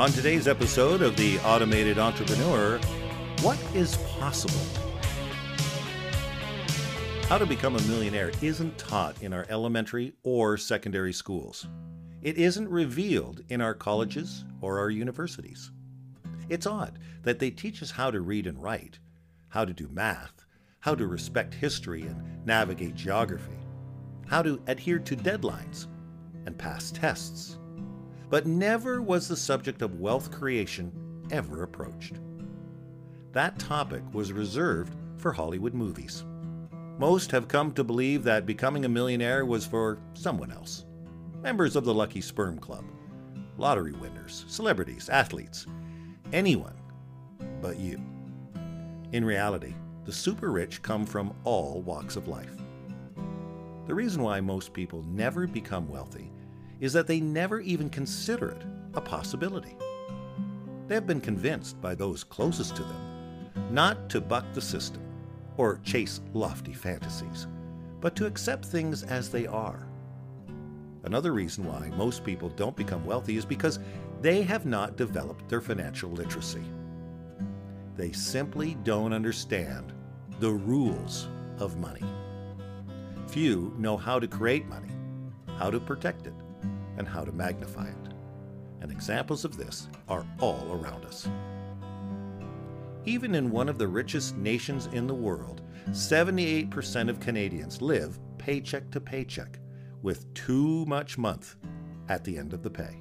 On today's episode of The Automated Entrepreneur, what is possible? How to become a millionaire isn't taught in our elementary or secondary schools. It isn't revealed in our colleges or our universities. It's odd that they teach us how to read and write, how to do math, how to respect history and navigate geography, how to adhere to deadlines and pass tests. But never was the subject of wealth creation ever approached. That topic was reserved for Hollywood movies. Most have come to believe that becoming a millionaire was for someone else members of the Lucky Sperm Club, lottery winners, celebrities, athletes, anyone but you. In reality, the super rich come from all walks of life. The reason why most people never become wealthy is that they never even consider it a possibility. They have been convinced by those closest to them not to buck the system or chase lofty fantasies, but to accept things as they are. Another reason why most people don't become wealthy is because they have not developed their financial literacy. They simply don't understand the rules of money. Few know how to create money, how to protect it, and how to magnify it. And examples of this are all around us. Even in one of the richest nations in the world, 78% of Canadians live paycheck to paycheck with too much month at the end of the pay.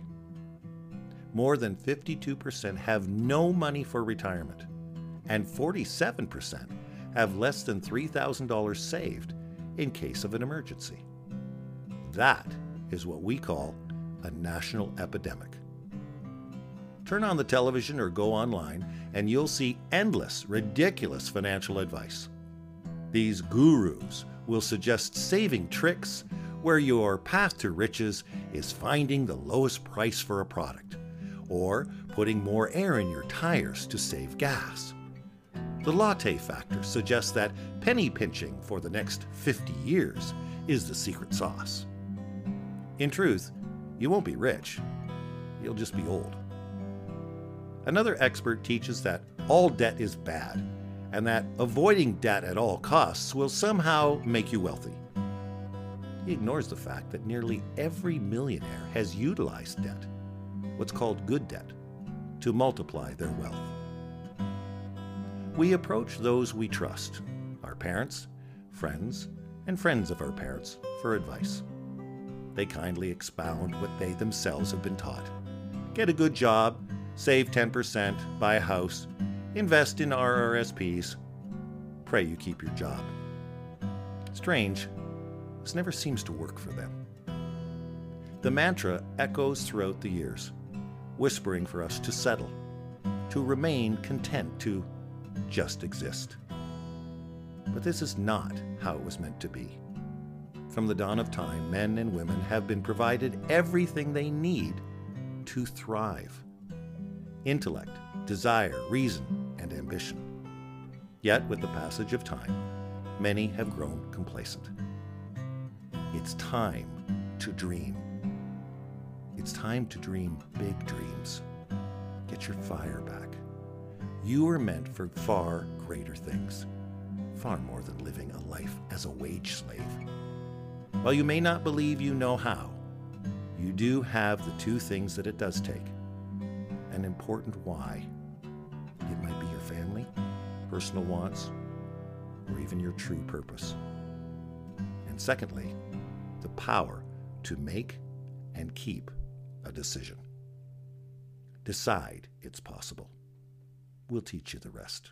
More than 52% have no money for retirement, and 47% have less than $3,000 saved in case of an emergency. That is what we call a national epidemic. Turn on the television or go online, and you'll see endless, ridiculous financial advice. These gurus will suggest saving tricks where your path to riches is finding the lowest price for a product, or putting more air in your tires to save gas. The latte factor suggests that penny pinching for the next 50 years is the secret sauce. In truth, you won't be rich, you'll just be old. Another expert teaches that all debt is bad and that avoiding debt at all costs will somehow make you wealthy. He ignores the fact that nearly every millionaire has utilized debt, what's called good debt, to multiply their wealth. We approach those we trust, our parents, friends, and friends of our parents, for advice. They kindly expound what they themselves have been taught. Get a good job, save 10%, buy a house, invest in RRSPs, pray you keep your job. Strange, this never seems to work for them. The mantra echoes throughout the years, whispering for us to settle, to remain content, to just exist. But this is not how it was meant to be. From the dawn of time, men and women have been provided everything they need to thrive intellect, desire, reason, and ambition. Yet, with the passage of time, many have grown complacent. It's time to dream. It's time to dream big dreams. Get your fire back. You are meant for far greater things, far more than living a life as a wage slave. While you may not believe you know how, you do have the two things that it does take an important why. It might be your family, personal wants, or even your true purpose. And secondly, the power to make and keep a decision. Decide it's possible. We'll teach you the rest.